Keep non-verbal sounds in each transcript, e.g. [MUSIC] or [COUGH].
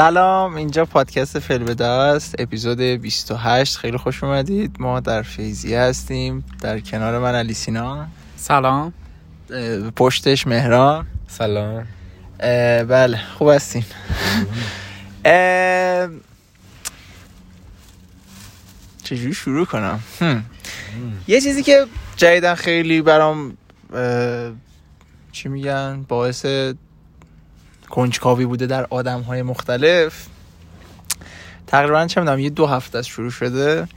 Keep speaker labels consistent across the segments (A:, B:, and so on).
A: سلام اینجا پادکست فلبده است اپیزود 28 خیلی خوش اومدید. ما در فیزی هستیم. در کنار من علی سینا.
B: سلام.
A: پشتش مهران.
C: سلام.
A: بله خوب هستین. چجوری شروع کنم. یه چیزی که جدیدن خیلی برام چی میگن؟ باعث کنجکاوی بوده در آدم های مختلف. تقریبا چه می‌دونم یه دو هفته از شروع شده.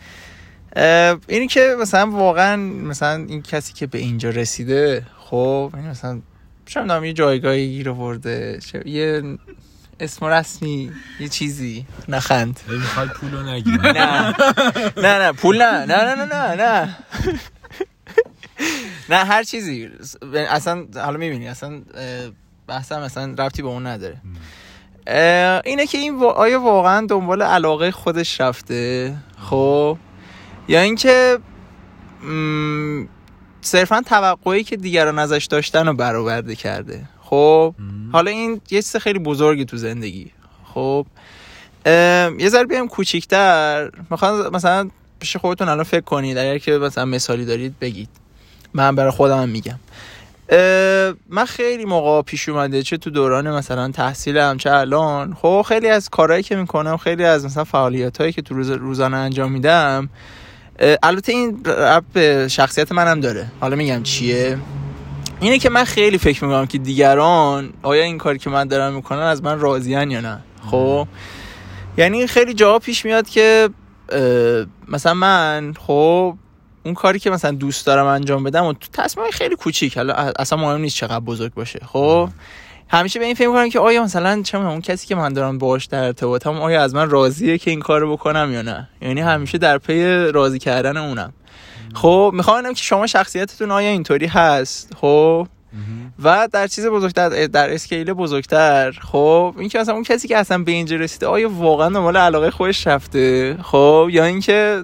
A: اینی که مثلا واقعا مثلا این کسی که به اینجا رسیده خب این مثلا چه می‌دونم یه جایگاهی گیر آورده یه اسم رسمی یه چیزی نخند.
C: می‌خوای پولو نگیری
A: نه. نه نه پول نه. نه نه نه نه نه. نه هر چیزی. اصلا حالا می‌بینی اصلا بحثم اصلا ربطی به اون نداره. اینه که این آیا واقعا دنبال علاقه خودش رفته؟ خب. یا اینکه م، صرفا توقعی که دیگران ازش داشتن رو برآورده کرده. خب. حالا این یه چیز خیلی بزرگی تو زندگی. خب. یه ذره بیایم کوچیکتر. می‌خوام مثلا پیش خودتون الان فکر کنید اگر که مثلا مثالی دارید بگید. من برای خودم هم میگم. من خیلی موقع پیش اومده چه تو دوران مثلا تحصیلم چه الان خب خیلی از کارهایی که می‌کنم خیلی از مثلا فعالیت هایی که تو روز روزانه انجام میدم البته این به شخصیت منم داره. حالا میگم چیه؟ اینه که من خیلی فکر می‌کنم که دیگران آیا این کاری که من دارم می‌کنم از من راضیان یا نه. خب؟ یعنی خیلی جاها پیش میاد که مثلا من خب اون کاری که مثلا دوست دارم انجام بدم و تو تصمیم خیلی کوچیک. حالا اصلا مهم نیست چقدر بزرگ باشه. خب؟ همیشه به این فکر می‌کنم که آیا مثلا چه اون کسی که من دارم باهاش در ارتباطم آیا از من راضیه که این کارو بکنم یا نه؟ یعنی همیشه در پی راضی کردن اونم. خب می‌خوام ببینم که شما شخصیتتون آیا اینطوری هست؟ خب؟ و در چیز بزرگتر در scale بزرگتر. خب؟ این که مثلا اون کسی که اصلا به اینجا رسیده آیا واقعا دنبال علاقه خودش رفته؟ خب؟ یا اینکه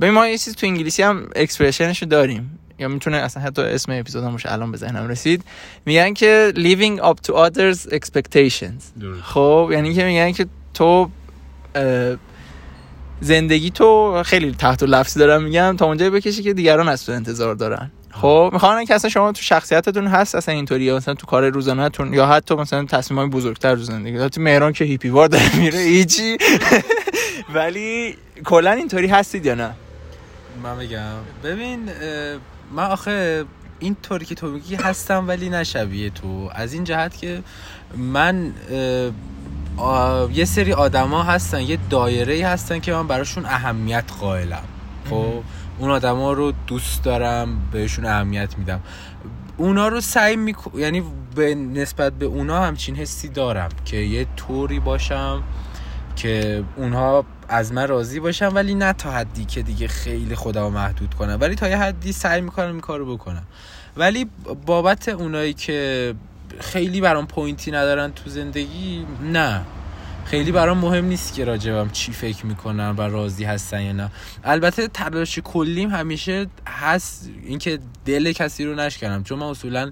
A: ببین ما یه چیز تو انگلیسی هم expression شو داریم. یا می‌تونه اصلا حتی اسم اپیزود هم باشه الان به ذهنم رسید. میگن که living up to others expectations. خب یعنی که میگن که تو زندگی تو خیلی تحت لفظی دارم میگم تا اونجایی بکشی که دیگران از تو انتظار دارن. خب. می‌خوام که اصلا شما تو شخصیتتون هست اصلا اینطوری یا مثلا تو کار روزانهتون یا حتی مثلا تصمیم های بزرگتر تو زندگی حتی مهران که هیپیوار داره میره هیچی. [LAUGHS] ولی کلا اینطوری هستید یا نه؟
C: من بگم. ببین من آخه این طوری که تو میگی هستم ولی نه شبیه تو. از این جهت که من یه سری آدما هستن یه دایره ای هستن که من براشون اهمیت قائلم. خب اون آدما رو دوست دارم بهشون اهمیت میدم. اونا رو سعی میکن یعنی به نسبت به اونا همچین حسی دارم که یه طوری باشم که اونها از من راضی باشن ولی نه تا حدی که دیگه خیلی خودم محدود کنم. ولی تا یه حدی سعی می‌کنم این کارو بکنم. ولی بابت اونایی که خیلی برام پوینتی ندارن تو زندگی نه. خیلی برام مهم نیست که راجبم چی فکر می‌کنن و راضی هستن یا نه. البته تلاش کلیم همیشه هست اینکه دل کسی رو نشکنم. چون من اصولا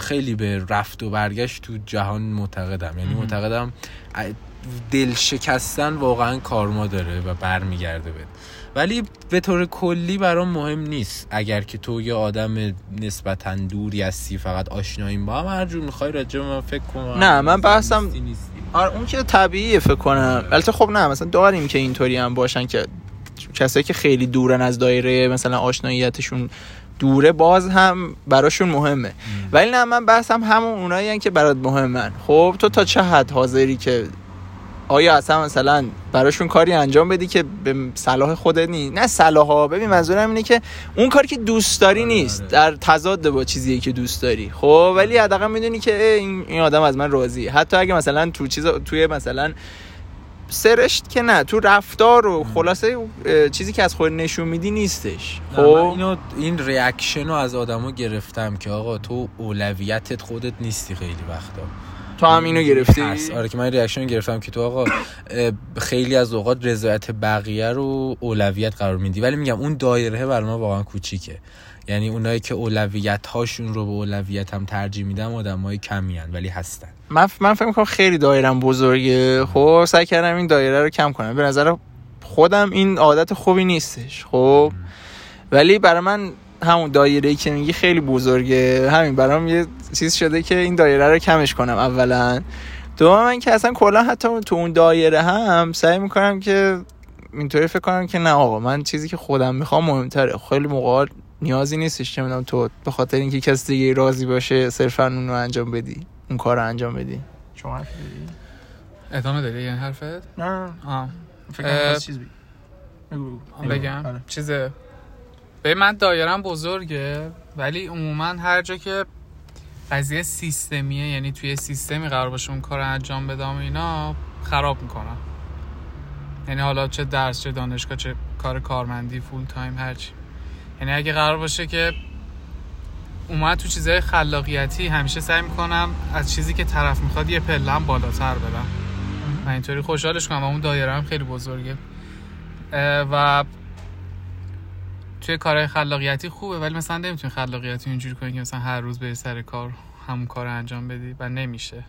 C: خیلی به رفت و برگشت تو جهان معتقدم. یعنی. معتقدم دل شکستن واقعا کارما داره و برمیگرده به ولی به طور کلی برام مهم نیست. اگر که تو یه آدم نسبتا دوری هستی فقط آشناییم با هم هر جور می‌خوای راجع من فکر کن.
A: نه، من بحثم-
C: نیستی نیستی.
A: آره اون که طبیعیه فکر کنم. البته خب نه مثلا داریم که اینطوری هم باشن که کسایی که خیلی دورن از دایره مثلا آشناییتشون دوره باز هم براشون مهمه. ولی نه من بحثم همون اونایی که برات مهمن. خب تو تا چه حد حاضری که آیا اصلا مثلا براشون کاری انجام بدی که به صلاح خودت نیست نه صلاح ها ببین منظورم اینه که اون کاری که دوست داری
C: آره،
A: نیست.
C: آره.
A: در تضاد با چیزی که دوست داری. خب ولی حداقل می‌دونی که این آدم از من راضیه حتی اگه مثلا تو چیز توی مثلا سرشت که نه تو رفتار و خلاصه چیزی که از خود نشون میدی نیستش. خب؟
C: اینو این ریاکشن رو از آدما گرفتم که آقا تو اولویتت خودت نیستی خیلی وقتا.
A: تو هم اینو گرفتی؟
C: هست آره که من ریاکشن گرفتم که تو آقا خیلی از اوقات رضایت بقیه رو اولویت قرار میدی. ولی میگم اون دایره برای ما واقعا کوچیکه. یعنی اونایی که اولویت هاشون رو به اولویت هم ترجیح میدم آدمای کمی هن ولی هستن.
A: من من فکر می‌کنم خیلی دایرم بزرگه. خب سعی کردم این دایره رو کم کنم. به نظر خودم این عادت خوبی نیستش خب. ولی برای من همون دایره که میگی خیلی بزرگه. همین برام یه چیز شده که این دایره رو کمش کنم اولا. دوم من که اصلا کلا حتی تو اون دایره هم سعی می‌کنم که اینطوری فکر کنم که نه آقا من چیزی که خودم می‌خوام مهمتره. خیلی موقع نیازی نیستش چه می‌دونم تو به خاطر اینکه کسی دیگه راضی باشه صرفا اون رو انجام بدی اون کار رو انجام بدی. شما
B: ادامه داری این حرفت؟
A: نه.
B: آه.
A: فکر
B: اه،
A: کنم چیز.
B: بگم.
A: آره.
B: به من دایرم بزرگه ولی عموما هر جا که قضیه سیستمیه یعنی توی سیستمی قرار باشه اون کار انجام بدم اینا خراب می‌کنم. یعنی حالا چه درس چه دانشگاه چه کار کارمندی فول تایم هرچی یعنی اگه قرار باشه که اومد تو چیزهای خلاقیتی همیشه سعی می‌کنم از چیزی که طرف می‌خواد یه پلم بالاتر برم و اینطوری خوشحالش کنم و اون دایره هم خیلی بزرگه. و توی کارهای خلاقیتی خوبه ولی مثلا نمی‌تونی خلاقیتی اینجوری کنی که مثلا هر روز بری سر کار همون کار انجام بدی و نمیشه.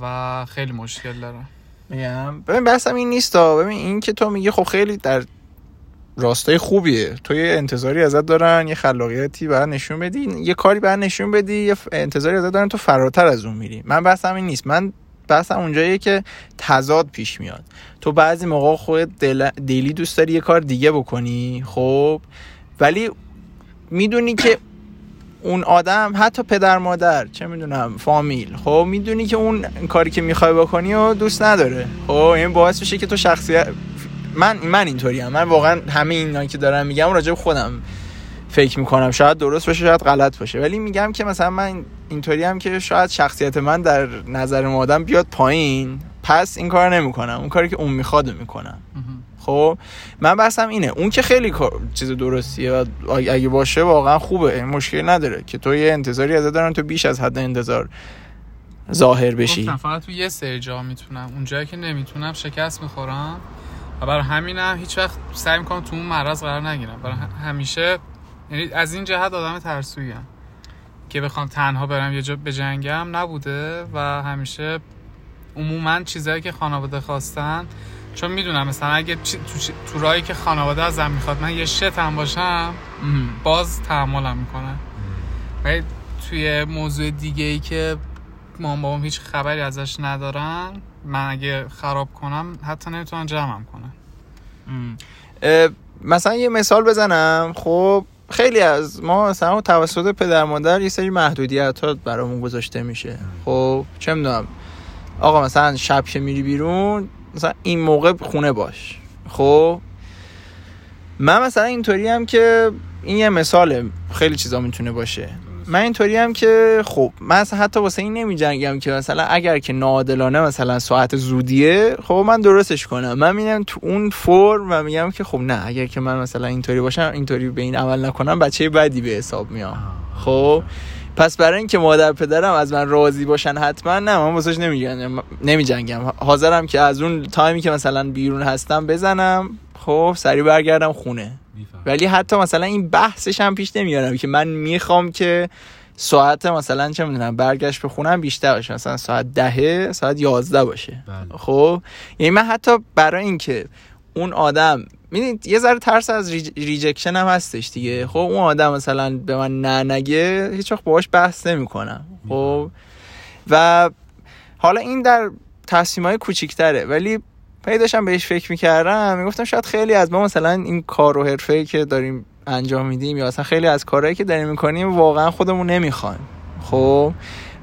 B: و خیلی مشکل دارم.
A: میگم. ببین بحثم این نیست ببین این که تو میگی خب خیلی در راستای خوبیه. تو یه انتظاری ازت دارن یه خلاقیتی بعد نشون بدی یه کاری بعد نشون بدی یه انتظاری ازت دارن تو فراتر از اون میری. من بحثم این نیست. من بحثم اونجاییه که تضاد پیش میاد. تو بعضی موقع خود دل... دیلی دوست داری یه کار دیگه بکنی خب؟ ولی می‌دونی که اون آدم حتی پدر مادر چه می‌دونم فامیل خب؟ می‌دونی که اون کاری که می‌خوای بکنی و دوست نداره. خب؟ این باعث میشه که تو شخصیت من من اینطوری من واقعا همه اینا که دارم میگم راجع به خودم فکر می‌کنم. شاید درست باشه شاید غلط باشه. ولی میگم که مثلا من اینطوری هم که شاید شخصیت من در نظر آدم بیاد پایین پس این کار نمی‌کنم. اون کاری که اون می‌خواد می‌کنم. خب؟ من بحثم اینه. اون که خیلی چیز درستیه و اگه باشه واقعا خوبه. مشکل نداره که تو یه انتظاری ازت دارن تو بیش از حد انتظار ظاهر بشی.
B: فقط تو یه سری جا می‌تونم. اونجایی که نمی‌تونم شکست می‌خورم و برای همینم هیچ وقت سعی می‌کنم تو اون معرض قرار نگیرم. برای همیشه یعنی از این جهت آدم ترسویم که بخوام تنها برم یه جا بجنگم نبوده و همیشه عموما چیزایی که خانواده خواستن چون می‌دونم مثلا اگه تو, تو راهی که خانواده ازم می‌خواد من یه شت هم باشم. باز تحملم می‌کنن ولی توی موضوع دیگه ای که مام بابام هیچ خبری ازش ندارن من اگه خراب کنم حتی نمی‌تونن جمعم کنن
A: مثلا یه مثال بزنم خب خیلی از ما مثلا توسط پدر مادر یه سری محدودیت ها برامون گذاشته میشه. خب چه می‌دونم. آقا مثلا شب که میری بیرون مثلا این موقع خونه باش. خب؟ من مثلا اینطوری هم که این یه مثاله. خیلی چیزا می‌تونه باشه. من اینطوری هم که خب من اصلا حتی واسه این نمی جنگم که مثلا اگر که ناعادلانه مثلا ساعت زودیه خب من درستش کنم. من میرم تو اون فرم و میگم که خب نه اگر که من مثلا اینطوری باشم اینطوری به این عمل نکنم بچه بدی به حساب میام. خب؟ پس برای اینکه مادر پدرم از من راضی باشن حتما نه من واسش نمیجنگم نمیجنگم. حاضرم که از اون تایمی که مثلا بیرون هستم بزنم. خب سریع برگردم خونه. ولی حتی مثلا این بحثش هم پیش نمیارم که من می‌خوام که ساعت مثلا چه می‌دونم برگشت به خونم بیشتر باشه. مثلا ساعت دهه ساعت یازده باشه.
C: بله.
A: خب یعنی من حتی برای اینکه اون آدم می‌دونید یه ذره ترس از rej... rejection هم هستش دیگه. خب اون آدم مثلا به من نه نگه هیچ وقت باهاش بحث نمی‌کنم. خب و حالا این در تصمیم های کوچیکتره. ولی پیداشم بهش فکر می‌کردم می‌گفتم شاید خیلی از ما مثلا این کار و حرفه که داریم انجام میدیم یا مثلا خیلی از کارهایی که داریم می‌کنیم واقعا خودمون نمی‌خوایم. خب؟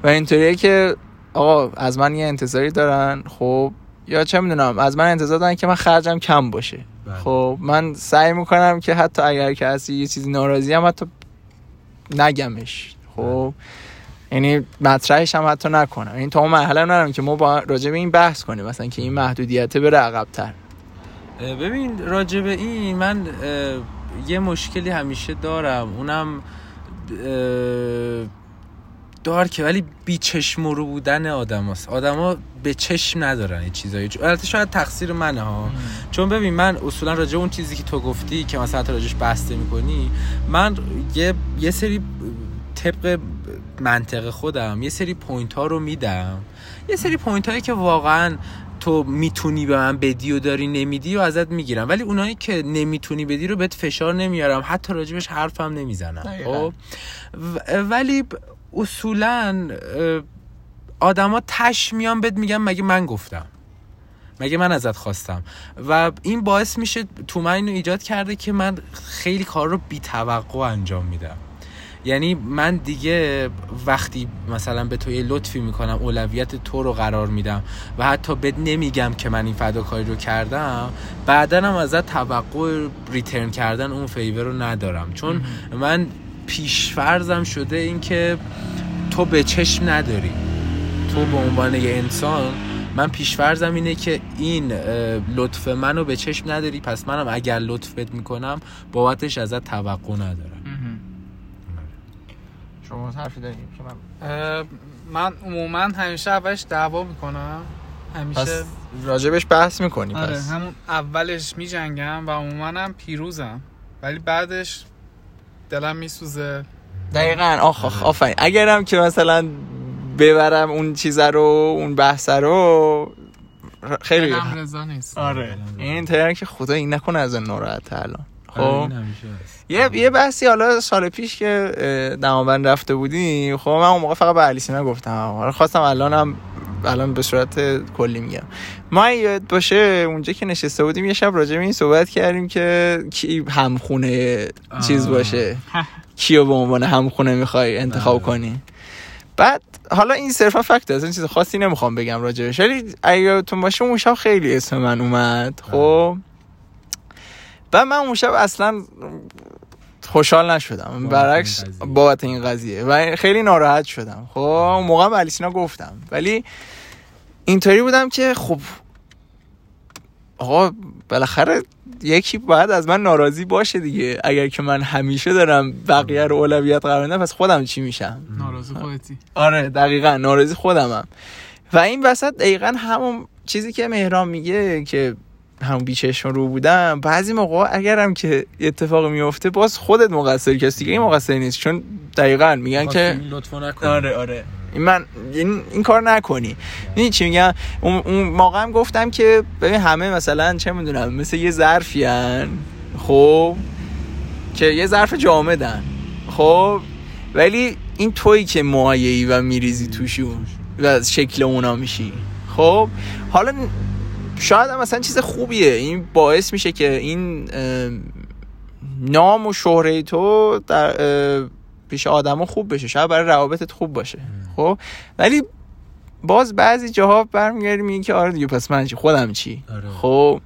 A: و اینطوریه که آقا از من یه انتظاری دارن خب؟ یا چه می‌دونم از من انتظار دارن که من خرجم کم باشه.
C: بله.
A: خب؟ من سعی می‌کنم که حتی اگر از یه چیزی ناراضی هم حتی نگمش. خب؟ یعنی مطرحش هم حتی نکنم. این تا اون مرحله نرم که ما با راجع به این بحث کنیم مثلا که این محدودیت بره عقب‌تر.
C: ببین راجع به این من یه مشکلی همیشه دارم. اونم اه، دارکه ولی بی چشم رو بودن آدم هست. آدما به چشم ندارن این چیزایی. البته شاید تقصیر منه ها. چون ببین من اصولا راجع اون چیزی که تو گفتی که مثلا تو راجعش بحث می‌کنی من یه یه سری طبق منطق خودم. یه سری point ها رو میدم. یه سری point هایی که واقعا تو می‌تونی به من بدی و داری نمیدی و ازت می‌گیرم. ولی اونایی که نمی‌تونی بدی رو بهت فشار نمیارم. حتی راجبش حرفم نمی‌زنم. خب؟ ولی اصولا آدما تهش میان بهت میگم مگه من گفتم. مگه من ازت خواستم. و این باعث میشه تو من اینو ایجاد کرده که من خیلی کار رو بی توقع انجام میدم. یعنی من دیگه وقتی مثلا به تو یه لطفی می‌کنم اولویت تو رو قرار میدم و حتی بد نمیگم که من این فداکاری رو کردم بعدا هم ازت توقع return کردن اون favor رو ندارم. چون من پیش‌فرضم شده این که تو به چشم نداری. تو به عنوان یه انسان من پیشفرزم اینه که این لطف منو به چشم نداری پس منم اگر لطف بد می‌کنم بابتش ازت توقع ندارم.
A: شما حرفی داریم که
B: من من عموما همیشه اولش دعوا می‌کنم. همیشه پس
A: راجبش بحث می‌کنی
B: آره پس. همون اولش میجنگم و عموما هم پیروزم. ولی بعدش دلم میسوزه.
A: دقیقا. آخ آخ آفرین. اگرم که مثلا ببرم اون چیز رو اون بحث رو خیلی
B: رضا نیست.
A: آره. این تهران که خدا این نکنه از ناراحت الان. خب. یه یه بحثی حالا سال پیش که دماوند رفته بودیم خب من اون موقع فقط به علیسینا گفتم. حالا خواستم الانم الان به صورت کلی میگم. ما یاد باشه اونجا که نشسته بودیم یه شب راجع به این صحبت کردیم که کی همخونه چیز باشه. [LAUGHS] کیو به عنوان همخونه می‌خوای انتخاب بله. کنی؟ بعد حالا این صرفا فکت از این چیز خاصی نمی‌خوام بگم راجعش ولی اگه تو باشه اون شب خیلی اسم من اومد. خب؟ و من اون شب اصلا خوشحال نشدم. برعکس بابت این قضیه. و خیلی ناراحت شدم. خب اون موقع به علیسینا گفتم. ولی اینطوری بودم که خب آقا بالاخره یکی باید از من ناراضی باشه دیگه. اگر که من همیشه دارم بقیه رو اولویت قرار میدم پس خودم چی میشم؟
B: ناراضی خودتی.
A: آره دقیقا. ناراضی خودمم. و این وسط دقیقا همون چیزی که مهران میگه که همون بیچشم رو بودم. بعضی موقع اگرم که اتفاق میفته باز خودت مقصری کسی دیگه این مقصر نیست. چون دقیقا میگن که آره آره. این من این, این کار نکنی. این چی میگم اون, اون موقع هم گفتم که ببین همه مثلا چه می‌دونم مثل یه ظرفی خب؟ که یه ظرف جامدن خب؟ ولی این تویی که معایعی و میریزی توشون و شکل اونا میشی. خب؟ حالا شاید هم مثلا چیز خوبیه. این باعث میشه که این نام و شهره تو در پیش آدم خوب بشه. شاید برای روابطت خوب باشه. خب؟ ولی باز بعضی جاها برمیگردیم این که آره دیگه پس من چی؟ خودم چی؟ آره. خب؟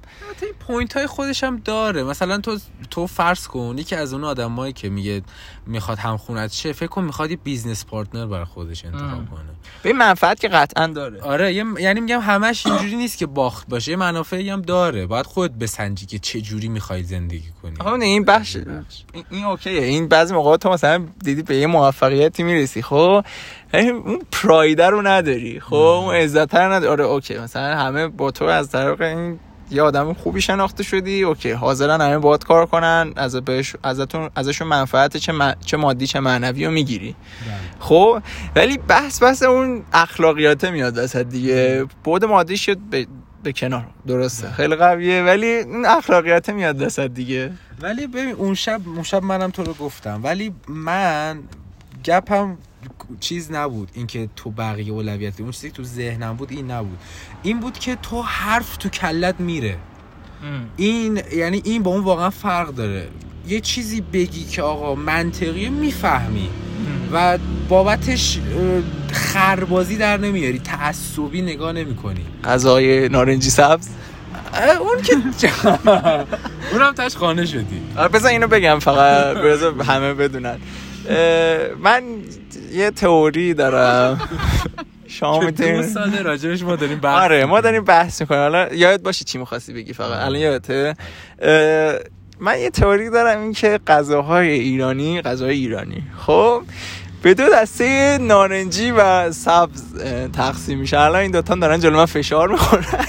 C: point های خودش هم داره. مثلا تو تو فرض کن یکی از اون آدمایی که میگه می‌خواد هم خونت شه فکر کن می‌خواد یه business partner برای خودش انتخاب کنه.
A: به منفعت که قطعا داره.
C: آره یعنی میگم همش اینجوری نیست که باخت باشه یه منافعی هم داره. باید خود بسنجی که چه جوری می‌خوای زندگی کنی.
A: آها این بخش این, این okay ه. این بعضی موقع تو مثلا دیدی به یه موفقیتی می‌رسی خب؟ اون پرایده رو نداری خب؟ اون عزت رو نداری. آره اوکی. مثلا همه با تو از طریق این یه آدم خوبی شناخته شدی اوکی حاضرن همه باید کار کنن از بهش ازتون ازشون منفعت چه, چه مادی چه معنوی رو می‌گیری بله. خب ولی بحث بحث اون اخلاقیاته میاد وسط دیگه بود مادی شد به, به کنار درسته بله. خیلی قویه ولی این اخلاقیات میاد وسط دیگه
C: ولی ببین اون شب اون شب منم تو رو گفتم ولی من گپم چیز نبود. اینکه تو بقیه اولویت اون چیزی تو ذهنم بود این نبود. این بود که تو حرف تو کلت میره. این یعنی این با اون واقعا فرق داره. یه چیزی بگی که آقا منطقی می‌فهمی و بابتش خربازی در نمیاری تعصبی نگاه نمی کنی
A: غذای نارنجی سبز؟
C: اون که [LAUGHS] اونم تاش خانه شدی.
A: بذار اینو بگم فقط بذار همه بدونن. من یه تئوری دارم. [LAUGHS]
C: شما می‌تونید ساده راجبش ما داریم بحث
A: آره ما داریم بحث می‌کنیم. حالا یاد باشه چی می‌خواستی بگی فقط. الان یادته. من یه تئوری دارم این که غذاهای ایرانی غذاهای ایرانی. خب؟ به دو دسته نارنجی و سبز تقسیم میشه. الان این دوتا دارن جلو من فشار می‌خورن.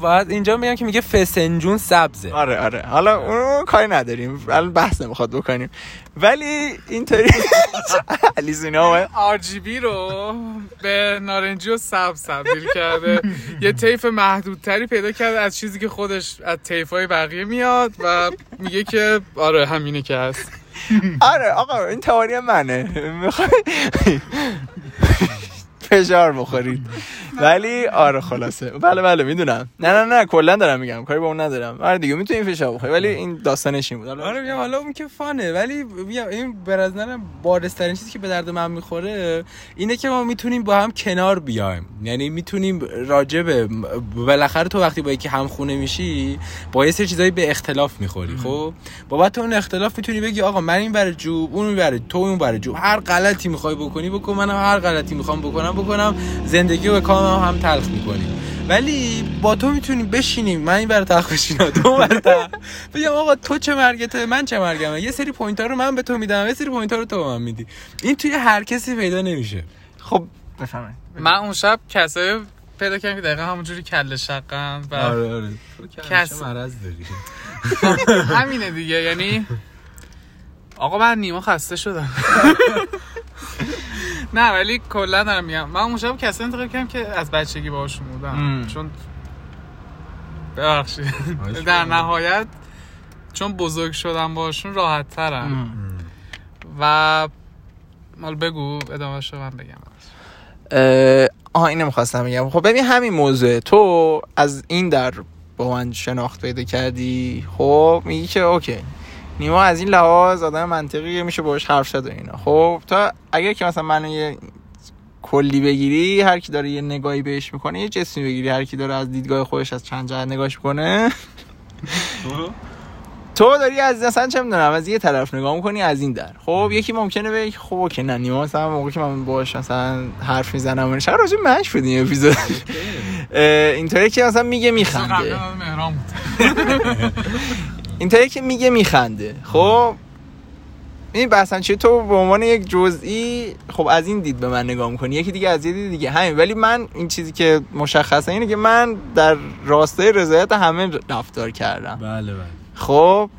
C: باید اینجا میگم که میگه فسنجون سبزه.
A: آره آره. حالا اونو کاری نداریم. الان بحث نمی‌خواد بکنیم. ولی اینطوری [LAUGHS] علی سینا اومد.
B: RGB رو به نارنجی و سبز تبدیل کرده. یه طیف محدودتری پیدا کرده از چیزی که خودش از طیفای بقیه میاد و میگه که آره همینه که هست. [LAUGHS]
A: آره آقا این تئوری منه. می‌خوای فشار بخورید. ولی آره خلاصه. بله بله می‌دونم. نه نه نه کلا دارم میگم. کاری با اون ندارم. آره دیگه می‌تونی فشار بخوری. ولی این داستانش این بود.
C: آره میگم حالا اون که فانه. ولی میگم این به نظرم بارسترین چیزی که به درد من می‌خوره اینه که ما می‌تونیم با هم کنار بیایم. یعنی می‌تونیم راجع به بالاخره تو وقتی با یکی هم خونه میشی با یه سری چیزایی به اختلاف می‌خوری. خب؟ بابت اون اختلاف می‌تونی بگی آقا من این برای جوب اون برای تو اون برای جوب هر غلطی می‌خوای بکنی بکن منم هر غلطی می‌خوام بکنم بکنم زندگی رو به کامم هم تلخ می‌کنیم. ولی با تو می‌تونیم بشینیم. من این برای تلخ بشینم تو برای تلخ. بگم آقا تو چه مرگته من چه مرگمه؟ یه سری point ها رو من به تو میدم یه سری point ها رو تو به من میدی. این توی هر کسی پیدا نمیشه.
A: خب بفهمید
B: من اون شب کسایی پیدا کردم که دقیقا همونجوری کله شقن و
C: آره که
B: کس-
C: مرض داری؟
B: همینه دیگه. یعنی آقا من نیما خسته شدم. [LAUGHS] نه ولی کلا دارم میگم. من اون شب کسی انتخاب کردم که از بچگی باهاشون بودم. چون ببخشید. در. نهایت چون بزرگ شدم باشون راحت ترم و مال بگو ادامه شو من بگم.
A: آها اینو می‌خواستم بگم. خب ببین همین موضوع. تو از این در با من شناخت پیدا کردی. خب میگی که اوکی. نیما از این لحاظ آدم منطقیه میشه باش حرف زد و اینا. خب تا اگر که مثلا منو یه کلی بگیری هر کی داره یه نگاهی بهش می‌کنه یه جسمی بگیری. هر کی داره از دیدگاه خودش از چند جهت نگاهش می‌کنه. تو؟ داری از مثلا چه می‌دونم از یه طرف نگاه می‌کنی از این در. خب یکی ممکنه بگه خب اوکی نه نیما مثلا موقعی که من باش مثلا حرف می‌زنم و چرا راجع مش بود این اپیزود. اینطوری که مثلا میگه میخنده.
B: قبلا مهران بود. [LAUGHS]
A: اینطوری که میگه میخنده. خب؟ این بحثا چیه؟ تو به عنوان یک جزئی خب از این دید به من نگاه می‌کنی. یکی دیگه از یه دید دیگه. همین. ولی من این چیزی که مشخصه اینه که من در راستای رضایت همه رفتار کردم.
C: بله بله.
A: خب؟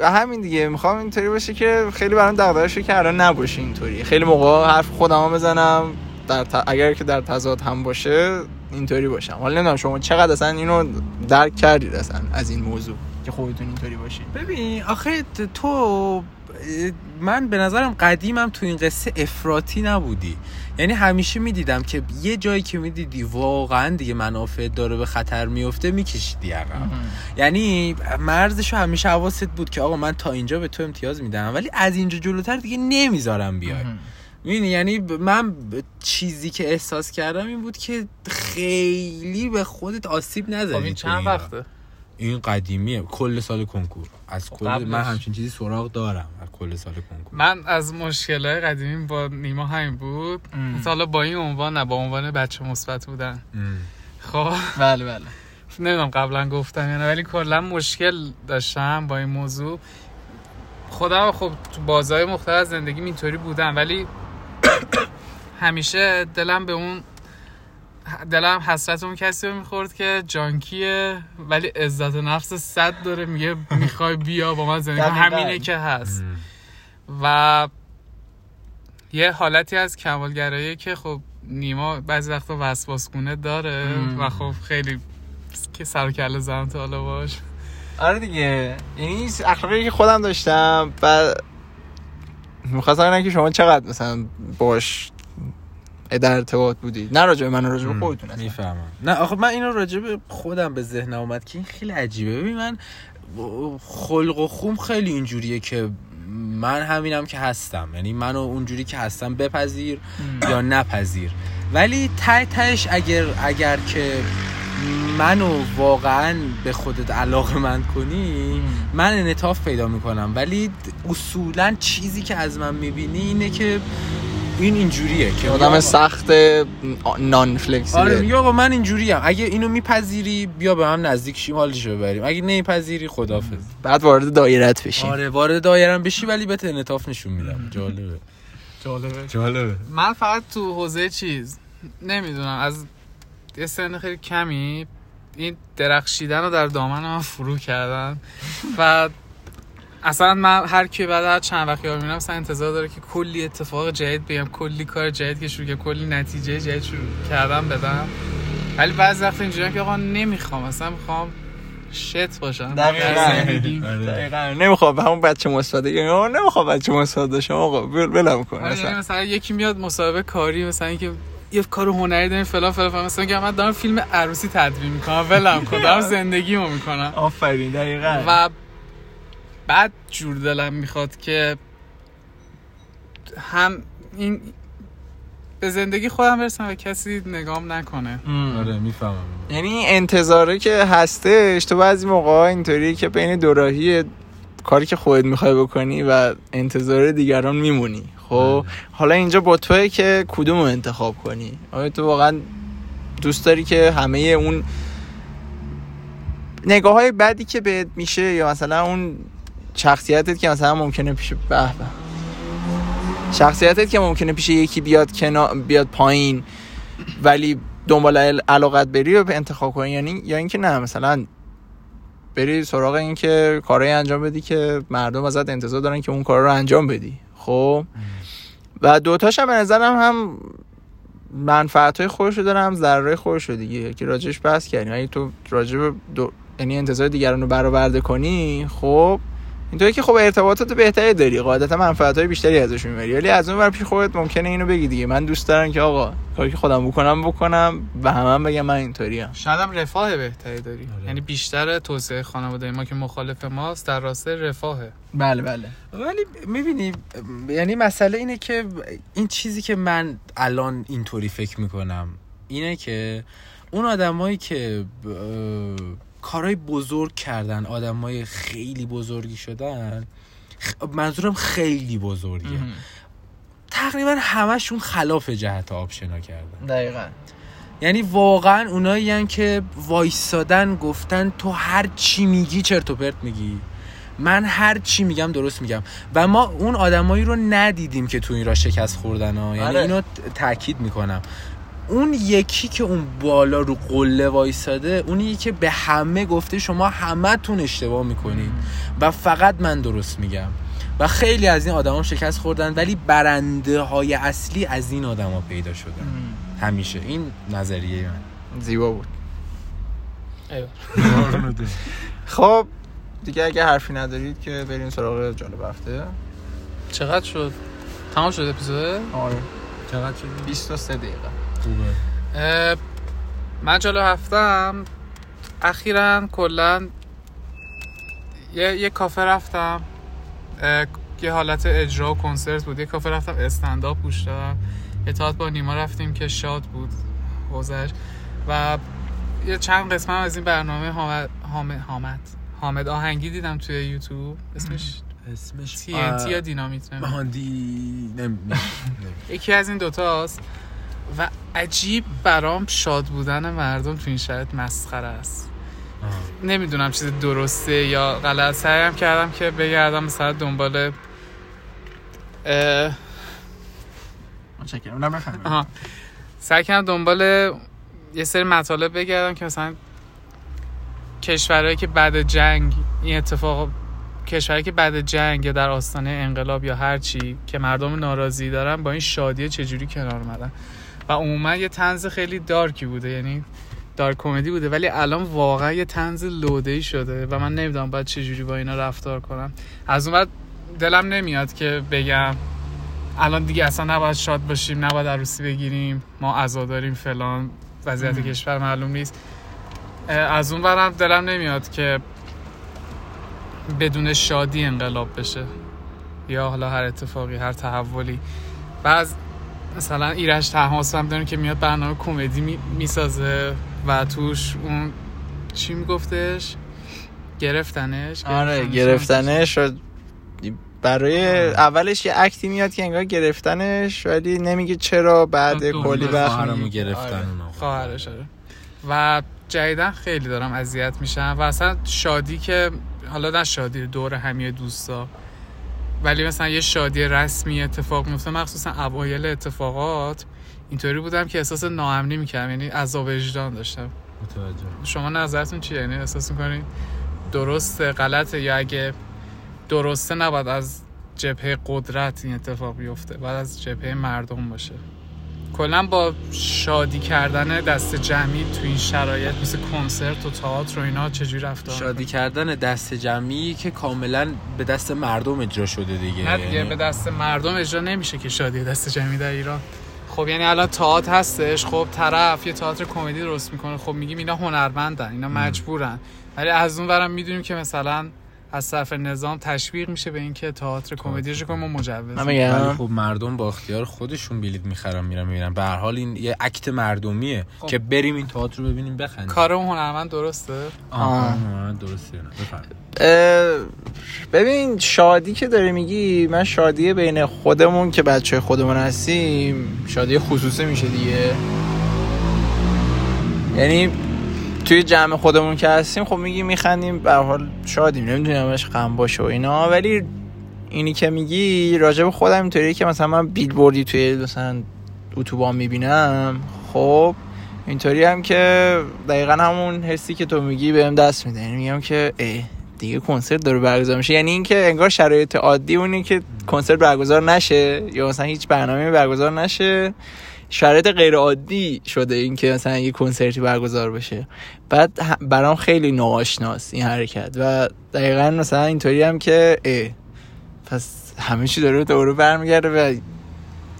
A: و همین دیگه. می‌خوام اینطوری باشه که خیلی برام دغدغه که الان نباشه اینطوری. خیلی موقع حرف خودم بزنم. در ت- اگر که در تضاد هم باشه اینطوری باشم. حالا نمی‌دونم شما چقدر اصلا اینو درک کردید اصلا از این موضوع که خودتون اینطوری باشید.
C: ببین آخه تو من به نظرم قدیمم تو این قصه افراطی نبودی. یعنی همیشه می‌دیدم که یه جایی که می‌دیدی واقعا دیگه منافع داره به خطر میفته میکشیدی عقب. یعنی مرزشو همیشه حواست بود که آقا من تا اینجا به تو امتیاز میدم ولی از اینجا جلوتر دیگه نمی‌ذارم بیای. می‌دونی یعنی من چیزی که احساس کردم این بود که خیلی به خودت آسیب نزنی
B: خب این چند. وقته؟
C: این قدیمیه. کل سال کنکور. از کل
B: قبلش.
C: من همچین چیزی سراغ دارم از کل سال کنکور.
B: من از مشکلهای قدیمی با نیما همین بود. حالا با این عنوان نه با عنوان بچه مثبت بودن.
C: ام.
B: خب.
A: بله بله.
B: نمی‌دونم قبلا گفتم یا نه ولی کلا مشکل داشتم با این موضوع. خودم خب تو بازهای مختلف زندگی اینطوری بودم ولی همیشه دلم به اون دلم حسرت اون کسی رو می‌خورد که جانکیه ولی عزت نفس صد داره میگه می‌خوای بیا با من زندگی. همینه که هست. و یه حالتی از کمالگرایی که خب نیما بعضی وقتا وسواسگونه داره. و خب خیلی که سر کله زن تا حالا باش.
A: آره دیگه. یعنی اخلاقی که خودم داشتم و می‌خواستم ببینم که شما چقدر مثلا باش در ارتباط بودید نه راجع من راجع به خودتون.
C: می‌فهمم. نه آخه من اینو راجع به خودم به ذهن اومد که این خیلی عجیبه. ببین من خلق و خوم خیلی اینجوریه که من همینم که هستم. یعنی منو اونجوری که هستم بپذیر یا نپذیر. ولی ته تهش اگر اگر که منو واقعا به خودت علاقه من کنی من انعطاف پیدا می‌کنم. ولی اصولا چیزی که از من می‌بینی اینه که این اینجوریه که
A: آدم
C: آقا-
A: سخت نان
C: آره
A: فلکسیبل
C: میگه آقا من اینجوری هم اگه اینو میپذیری بیا به هم نزدیک شیم حالشو ببریم. اگه نمیپذیری خدافظ
A: بعد وارد دایرت بشین
C: آره وارد دایرم بشی ولی بهت انعطاف نشون میدم. جالبه.
B: جالبه.
C: جالبه.
B: من فقط تو حوزه چیز نمی‌دونم از یه سن خیلی کمی این درخشیدن رو در دامن من فرو کردن. و اصلا من هر کی بعد هر چند وقت یاد میرم مثلا انتظار داره که کلی اتفاق جدید بگم کلی کار جدید که شروع که کلی نتیجه جدید شروع کردم بدم. ولی بعضی وقت اینجوریه که آقا نمی‌خوام اصلا می‌خوام شت باشم.
A: دقیقاً. نمی‌خواد به همون بچه مستفاده یعنی آقا نمی‌خواد بچه مستفاده شما آقا ولم کن.
B: آره یعنی
A: اصلا.
B: مثلا یکی میاد مسابقه کاری مثلا اینکه یه کار هنری داریم فلان فلان فلان. مثلا میگم من دارم فیلم عروسی تدوین می‌کنم ولم کن. دارم زندگیمو می‌کنم.
A: آفرین دقیقاً.
B: و بعد جور دلم می‌خواد که هم این به زندگی خودم برسم و کسی نگام نکنه.
C: آره می‌فهمم.
A: یعنی این انتظاره که هستش تو بعضی موقع اینطوریه که بین دوراهی کاری که خودت می‌خوای بکنی و انتظار دیگران میمونی. خب حالا اینجا با توه که کدوم رو انتخاب کنی؟ آیا تو واقعا دوست داری که همه اون نگاه های بدی که بهت میشه یا مثلا اون شخصیتت که مثلا ممکنه پیش به به. شخصیتت که ممکنه پیش یکی بیاد کنا بیاد پایین ولی دنبال عل- علاقت بری رو انتخاب کنی؟ یعنی یا اینکه نه مثلا بری سراغ این که کارهایی انجام بدی که مردم ازت انتظار دارن که اون کار رو انجام بدی. خب؟ و دوتاش هم به نظرم هم منفعت های خودش رو داره هم ضرره خودش رو دیگه که راجش بحث کردیم. اگه تو راجع به دو... یعنی انتظار دیگران رو برآورده کنی خب اینطوری که خب ارتباطات بهتری داری قاعدتا منفعت های بیشتری ازش می‌بری. ولی از اون ور پیش خودت ممکنه اینو بگی دیگه. من دوست دارم که آقا کاری که خودم بکنم بکنم. و همه هم بگم من اینطوریم
B: شاید هم رفاه بهتری داری.
C: آره.
B: یعنی بیشتر توسعه خانواده ما که مخالف ماست در راسته رفاهه.
A: بله بله.
C: ولی می‌بینی یعنی مسئله اینه که این چیزی که من الان اینطوری فکر می‌کنم اینه که اون آدمایی که کارهای بزرگ کردن آدمای خیلی بزرگی شدن. منظورم خیلی بزرگه. تقریبا همشون خلاف جهت آپشنا کردن.
A: دقیقا.
C: یعنی واقعا اونایی هن که وایسادن گفتن تو هر چی میگی چرت و پرت میگی. من هر چی میگم درست میگم. و ما اون آدمایی رو ندیدیم که تو این را شکست خوردن ها. یعنی
A: آره.
C: اینو تاکید می‌کنم. اون یکی که اون بالا رو قله وایساده اونی که به همه گفته شما همتون اشتباه می‌کنید و فقط من درست میگم. و خیلی از این آدما شکست خوردن ولی برنده های اصلی از این آدما پیدا شدن. همیشه. این نظریه من.
A: زیبا بود. [LAUGHS] خب دیگه اگه حرفی ندارید که بریم سراغ جالب هفته.
B: چقدر شد؟ تمام شد اپیزود؟
A: آره.
C: چقدر شدی؟
A: 23 دقیقه.
C: خوبه.
B: من جلو هفتم. اخیرا کلا یه, یه کافه رفتم. یه حالت اجرا و کنسرت بود. یه کافه رفتم استنداپ گوش دادم. اطاعت با نیما رفتیم که شاد بود. حوزش و یه چند قسمت از این برنامه حامد حامد حامد, حامد آهنگی دیدم توی یوتیوب. اسمش
C: اسمش
B: TNT یا دینامیت نمی‌دونم. [LAUGHS] یکی از این دوتاست و عجیب برام شاد بودن مردم تو این شرایط مسخره است. نمی‌دونم چیز درسته یا غلط. سعیم کردم که بگردم مثلا دنبال اه،. سعی کردم دنبال یه سری مطالب بگردم که مثلا کشورهایی که بعد جنگ این اتفاق کشورهایی که بعد جنگ یا در آستانه انقلاب یا هر چی که مردم ناراضی دارن با این شادی چجوری کنار اومدن؟ و عموما یه تنز خیلی دارکی بوده یعنی دارک کمدی بوده ولی الان واقعا یه تنز لوده شده و من نمی‌دونم باید چجوری با اینا رفتار کنم. از اون بعد دلم نمیاد که بگم الان دیگه اصلا نباید شاد باشیم نباید عروسی بگیریم ما عزا داریم فلان وضعیت کشور معلوم نیست. از اون برم دلم نمیاد که بدون شادی انقلاب بشه. یا حالا هر اتفاقی هر تحولی. بعض مثلا ایرج تحماس هم داریم که میاد برنامه کمدی می- می‌سازه و توش اون چی میگفتش گرفتنش
A: آره
B: گرفتنش.
A: برای اولش یه اکتی میاد که انگار گرفتنش ولی نمیگه چرا بعد کلی وقت
C: خواهرمو. گرفتن
A: آره.
B: خواهرش آره. و جدیدن خیلی دارم اذیت میشم و اصلا شادی که حالا نه شادی دور همه دوستا ولی مثلا یه شادی رسمی اتفاق میفته مخصوصا اوایل اتفاقات اینطوری بودم که احساس ناامنی می‌کردم یعنی عذاب وجدان داشتم.
C: متوجه.
B: شما نظرتون چیه؟ یعنی احساس می‌کنین درسته غلطه یا اگه درسته نباید از جبهه قدرت این اتفاق بیفته باید از جبهه مردم باشه؟ کلا با شادی کردن دست جمعی تو این شرایط مثل کنسرت و تئاتر و اینا چجوری رفتار
C: شادی کردن دست جمعی که کاملا به دست مردم اجرا شده دیگه.
B: نه دیگه
C: یعنی-
B: به دست مردم اجرا نمیشه که شادی دست جمعی در ایران. خب یعنی الان تئاتر هستش. خب طرف یه تئاتر کمدی درست می‌کنه. خب میگیم اینا هنرمندن اینا مجبورن. ولی از اون برم می‌دونیم که مثلا از طرف نظام تشویق میشه به اینکه تئاتر کمدی رو و مجوز
A: من
C: خب مردم با اختیار خودشون بلیت می‌خرن میرن می‌بینن به هر حال این یه اکت مردمیه
B: خب.
C: که بریم این تئاتر رو ببینیم بخندیم
B: کار اون هنرمند درسته
C: آه.
A: آه.
C: آه. درسته
A: ببین شادی که داری میگی من شادی بین خودمون که بچه خودمون هستیم شادی خصوصی میشه دیگه یعنی توی جمع خودمون که هستیم خب میگیم میخندیم به حال شادیم نمی‌دونیم همش غم باشه و اینا ولی اینی که میگی راجع به خودم اینطوریه که مثلا من بیلبوردی توی مثلا اتوبان می‌بینم خب اینطوری هم که دقیقا همون حسی که تو میگی بهم دست میده. یعنی میگم که اه دیگه کنسرت داره برگزار میشه. یعنی اینکه انگار شرایط عادی اونه که کنسرت برگزار نشه یا مثلا هیچ برنامه برگزار نشه. شرایط غیر عادی شده این که مثلا یه کنسرتی برگزار بشه. بعد برام خیلی ناآشناست این حرکت و دقیقا مثلا اینطوری هم که اه پس همه چی داره دوره برمیگرده و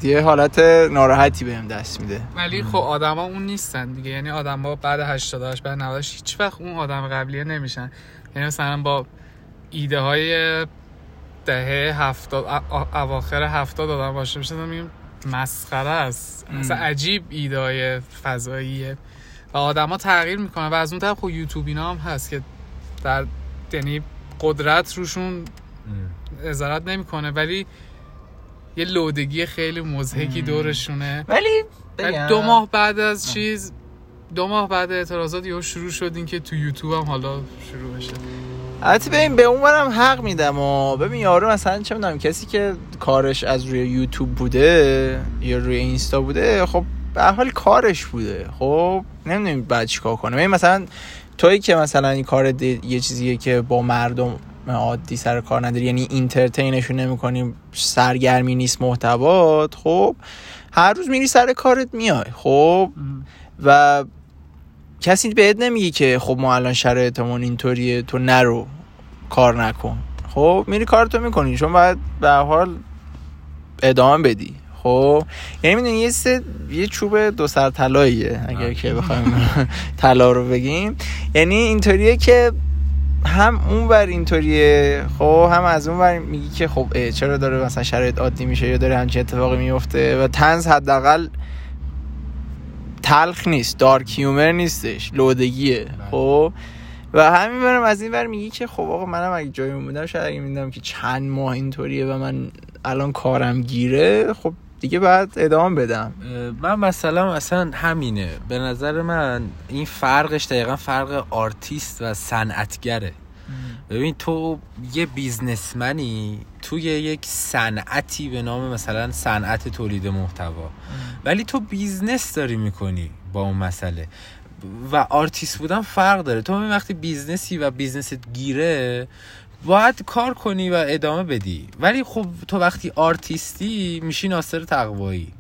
A: یه حالت ناراحتی بهم دست میده.
B: ولی خب آدما اون نیستن دیگه. یعنی آدما بعد 88 بعد 90 هیچ وقت اون آدم قبلیه نمیشن. یعنی مثلا با ایده های دهه هفتاد اواخر هفتاد آدم باشه میشن میگیم مسخره است. اصلا عجیب ایده های فضاییه. و آدما تغییر می‌کنن و از اون طرف خب یوتیوب اینا هم هست که در یعنی قدرت روشون نظارت نمی‌کنه ولی یه لودگی خیلی مزهکی دورشونه.
A: ولی
B: ولی دو ماه بعد از چیز دو ماه بعد اعتراضات یهو شروع شد این که تو یوتیوب هم حالا شروع بشه.
A: البته ببین به اون برم حق میدم و ببین یارو مثلا چه می‌دونم کسی که کارش از روی یوتیوب بوده یا روی اینستا بوده خب به حال کارش بوده. خب نمی‌دونیم بعد چیکار کنه. ببین مثلا تویی که مثلا این کار دی- یه چیزیه که با مردم عادی سر کار نداری یعنی اینترتینشون نمی‌کنی سرگرمی نیست محتوات خب هر روز میری سر کارت میای. خب و کسی بهت نمیگه که خب ما الان شرایطمون اینطوریه تو نرو کار نکن. خب میری کارتو می‌کنی چون باید به هر حال ادامه بدی. خب یعنی می‌دونی یه سه یه چوب دو سر طلاییه اگر که بخوایم [LAUGHS] طلا رو بگیم. یعنی اینطوریه که هم اون ور اینطوریه خب هم از اون ور میگی که خب چرا داره مثلا شرایط عادی میشه یا داره همچین اتفاقی میفته و تنز حداقل تلخ نیست dark humor نیستش لودگیه خب؟ و همین برم از این ور میگی که خب آقا منم اگه جای اون بودم شاید اگه میدم که چند ماه اینطوریه و من الان کارم گیره خب دیگه بعد ادامه بدم.
C: من مثلا اصلا همینه. به نظر من این فرقش دقیقا فرق آرتیست و صنعتگره. ببین تو یه businessman ی توی یک صنعتی به نام مثلا صنعت تولید محتوا. ولی تو business داری می‌کنی با اون مسئله. و آرتیست بودن فرق داره. تو وقتی business ی و business ت گیره باید کار کنی و ادامه بدی. ولی خب تو وقتی آرتیستی میشی ناصر تقوایی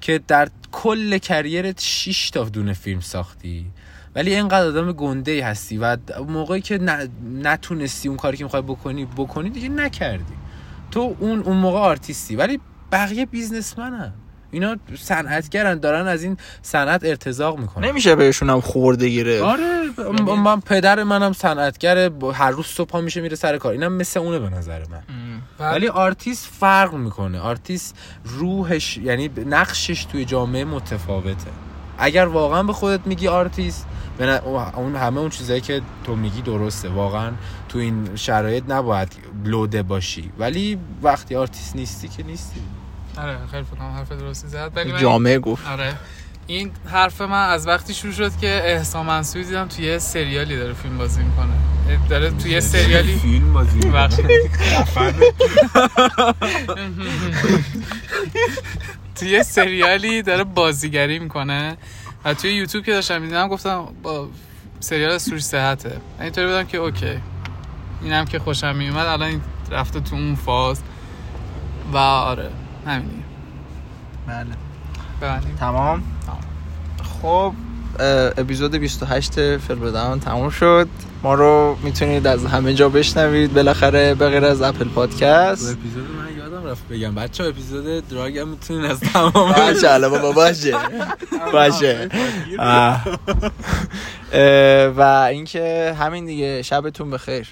C: که در کل career ت 6 تا دونه فیلم ساختی. ولی اینقدر آدم گنده ای هستی و موقعی که ن- نتونستی اون کاری که می‌خوای بکنی بکنی دیگه نکردی. تو اون اون موقع آرتیستی. ولی بقیه businessman ن. اینا صنعتگرن دارن از این صنعت ارتزاق می‌کنن.
A: نمیشه بهشون هم خورده گیره.
C: آره م- من پدر منم صنعتگره با- هر روز صبح پا میشه میره سر کار. اینم مثل اونه به نظر من. ولی آرتیست فرق می‌کنه. آرتیست روحش یعنی نقشش توی جامعه متفاوته. اگر واقعا به خودت میگی آرتیست اون همه اون چیزایی که تو میگی درسته. واقعا تو این شرایط نباید لوده باشی. ولی وقتی آرتیست نیستی که نیستی.
B: آره خیلی فکر کنم حرف درستی زد. ولی من
A: جامعه گفت.
B: آره. این حرف من از وقتی شروع شد که احسان منصوری دیدم توی یه سریالی داره فیلم بازی می‌کنه. داره توی یه سریالی
C: فیلم بازی
B: بخشید. [LAUGHS] توی یه سریالی داره بازیگری می‌کنه. توی یوتیوب که داشتم می‌دیدم گفتم با سریال سوش صحته. اینطوری بودم که اوکی. اینم که خوشم میومد الان این رفته تو اون فاز. و آره همین دیگه
A: بله.
B: ببندیم
A: تمام؟
B: تمام.
A: خب اپیزود 28 فیلم تموم شد. ما رو می‌تونید از همه جا بشنوید. بالاخره به غیر از اپل پادکست
C: اپیزود من رفت بگم. بچه اپیزود دراگ هم می‌تونین از تمام
A: باشه الان بابا باشه. باشه. و اینکه همین دیگه شبتون بخیر.